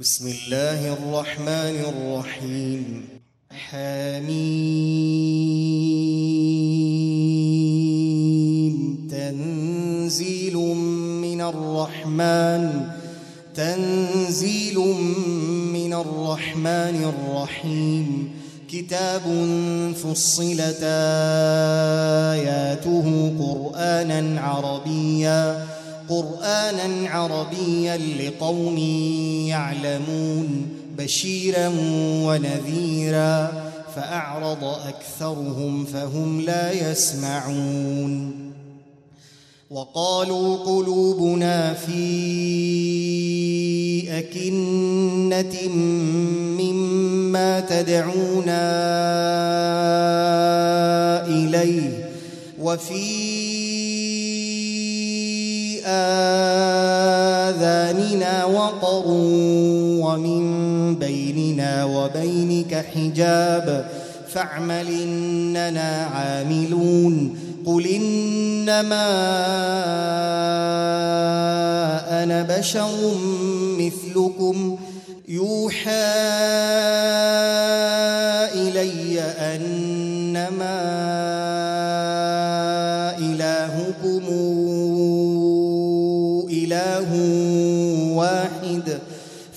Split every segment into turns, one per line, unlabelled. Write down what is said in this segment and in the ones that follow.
بسم الله الرحمن الرحيم. حميم. تنزيل من الرحمن. تنزيل من الرحمن الرحيم. كتاب فصلت آياته قرآنا عربيا. قرآنا عربيا لقوم يعلمون بشيرا ونذيرا فأعرض أكثرهم فهم لا يسمعون. وقالوا قلوبنا في أكنة مما تدعونا إليه وفي آذاننا وقر ومن بيننا وبينك حجاب فاعمل إننا عاملون قل إنما أنا بشر مثلكم يوحى إلي أنما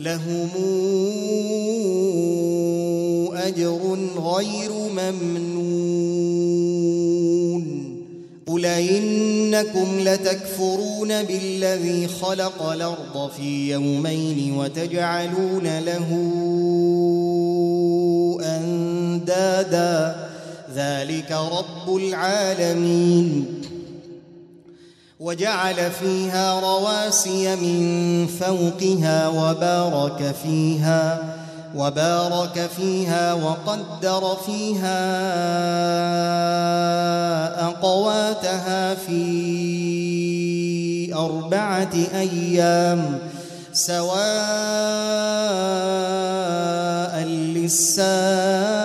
لهم أجر غير ممنون. قل إنكم لتكفرون بالذي خلق الأرض في يومين وتجعلون له أندادا. ذلك رب العالمين. وجعل فيها رواسي من فوقها وبارك فيها وبارك فيها وقدر فيها أقواتها في أربعة أيام سواء للسائلين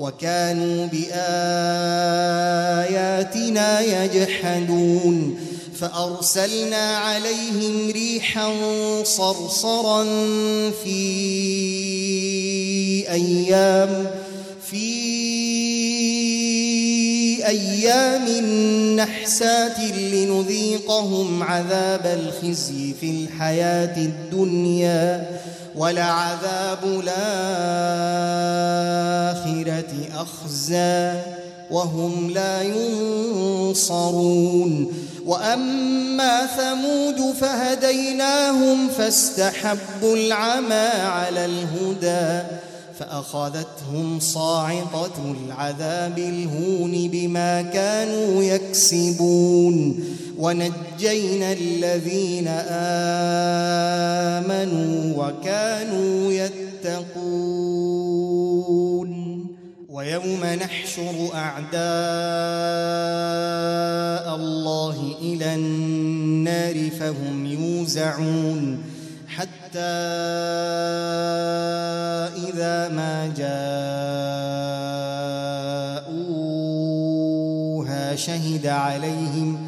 وكانوا بآياتنا يجحدون فأرسلنا عليهم ريحا صرصرا في أيام في أيام نحسات لنذيقهم عذاب الخزي في الحياة الدنيا ولعذاب الآخرة أخزى وهم لا ينصرون. وأما ثمود فهديناهم فاستحبوا العمى على الهدى. فأخذتهم صاعقة العذاب الهون بما كانوا يكسبون. ونجينا الذين آمنوا وكانوا يتقون. ويوم نحشر أعداء الله إلى النار فهم يوزعون. حتى إذا ما جاءوها شهد عليهم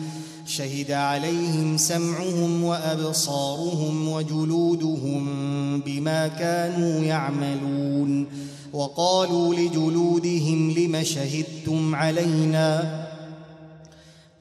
شهد عليهم سمعهم وأبصارهم وجلودهم بما كانوا يعملون وقالوا لجلودهم لم شهدتم علينا؟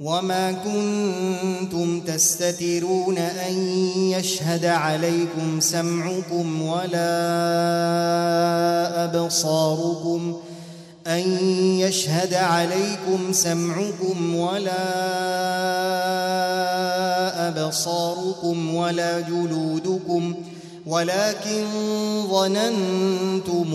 وما كنتم تستترون ان يشهد عليكم سمعكم ولا ابصاركم ان يشهد عليكم سمعكم ولا ابصاركم ولا جلودكم ولكن ظننتم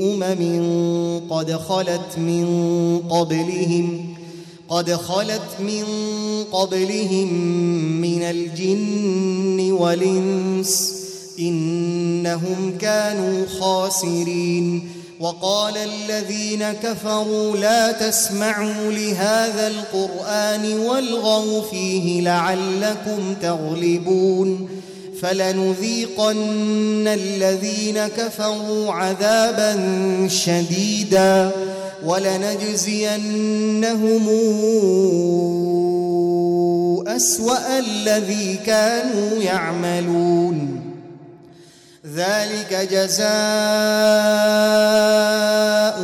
أمم قد خلت من قبلهم قد خلت من قبلهم من الجن والإنس إنهم كانوا خاسرين. وقال الذين كفروا لا تسمعوا لهذا القرآن والغوا فيه لعلكم تغلبون. فلنذيقن الذين كفروا عذابا شديدا ولنجزينهم أسوأ الذي كانوا يعملون. ذلك جزاء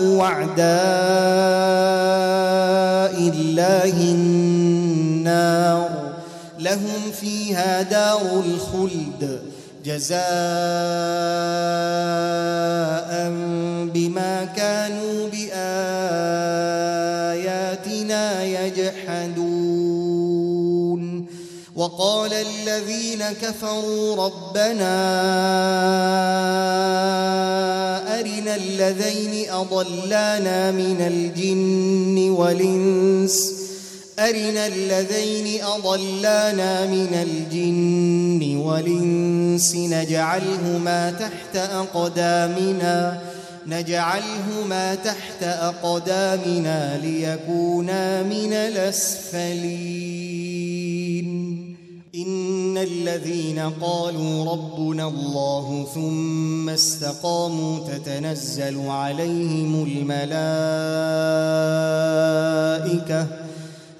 وعداء الله لهم فيها دار الخلد جزاء بما كانوا بآياتنا يجحدون. وقال الذين كفروا ربنا أرنا الذين أضلانا من الجن والإنس أرنا الذين أضلانا من الجن والإنس نجعلهما تحت أقدامنا نجعلهما تحت أقدامنا ليكونا من الأسفلين. إن الذين قالوا ربنا الله ثم استقاموا تتنزل عليهم الملائكة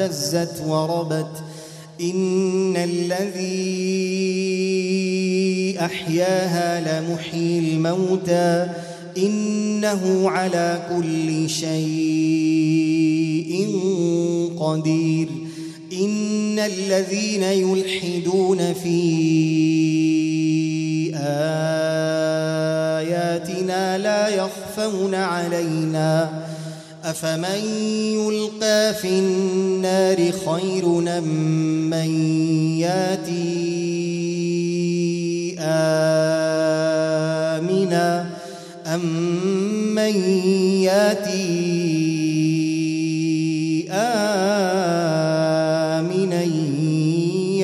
اهتزت وربت إن الذي أحياها لمحيي الموتى إنه على كل شيء قدير إن الذين يلحدون في آياتنا لا يخفون علينا أفمن يلقى في النار خير من ياتي آمنا أم من ياتي آمنا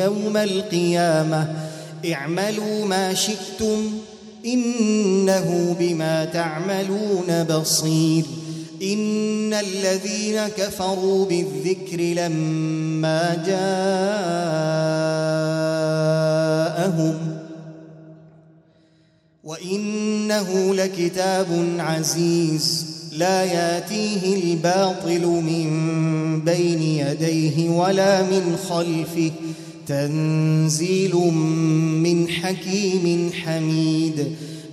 يوم القيامة اعملوا ما شئتم إنه بما تعملون بصير إن الذين كفروا بالذكر لما جاءهم وإنه لكتاب عزيز لا يأتيه الباطل من بين يديه ولا من خلفه تنزيل من حكيم حميد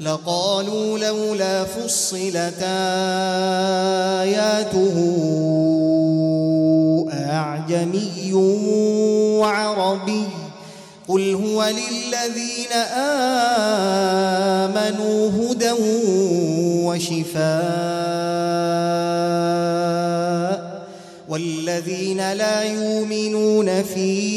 لقالوا لولا فصلت آياته أعجمي وعربي قل هو للذين آمنوا هدى وشفاء والذين لا يؤمنون في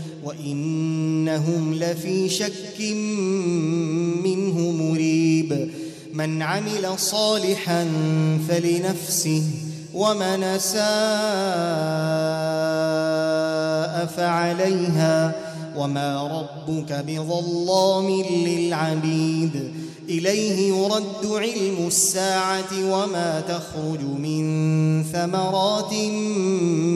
وإنهم لفي شك منه مريب. من عمل صالحا فلنفسه ومن ساء فعليها. وما ربك بظلام للعبيد. إليه يرد علم الساعة وما تخرج من ثمرات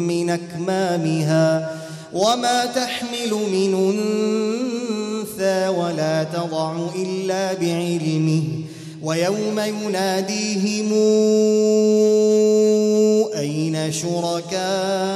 من أكمامها. وما تحمل من انثى ولا تضع الا بعلمه ويوم يناديهم اين شركائي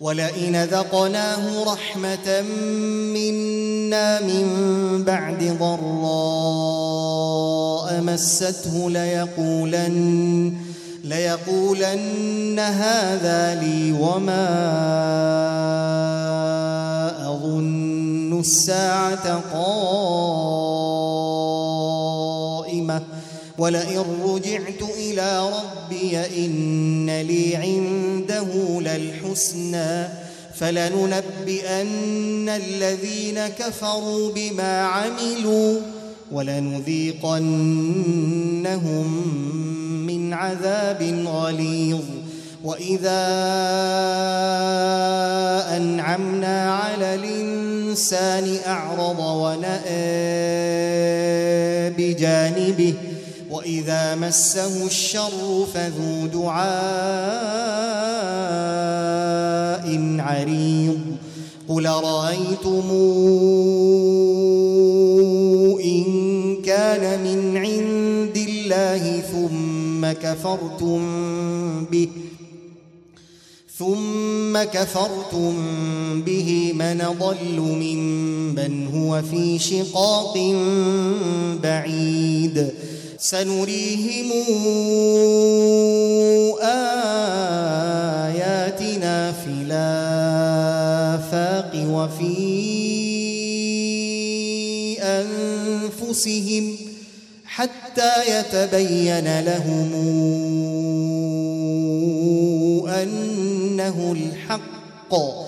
ولئن ذقناه رحمة منا من بعد ضراء مسته ليقولن ليقولن هذا لي وما أظن الساعة قائمة ولئن رجعت إلى ربي إن لي عنده للحسنى فلننبئن الذين كفروا بما عملوا ولنذيقنهم من عذاب غليظ وإذا أنعمنا على الإنسان أعرض ونأى بجانبه وإذا مسه الشر فذو دعاء عريض. قل رايتم إن كان من عند الله ثم كفرتم به ثم كفرتم به من ضل ممن هو في شقاق بعيد. سنريهم آياتنا في الآفاق وفي أنفسهم حتى يتبين لهم أنه الحق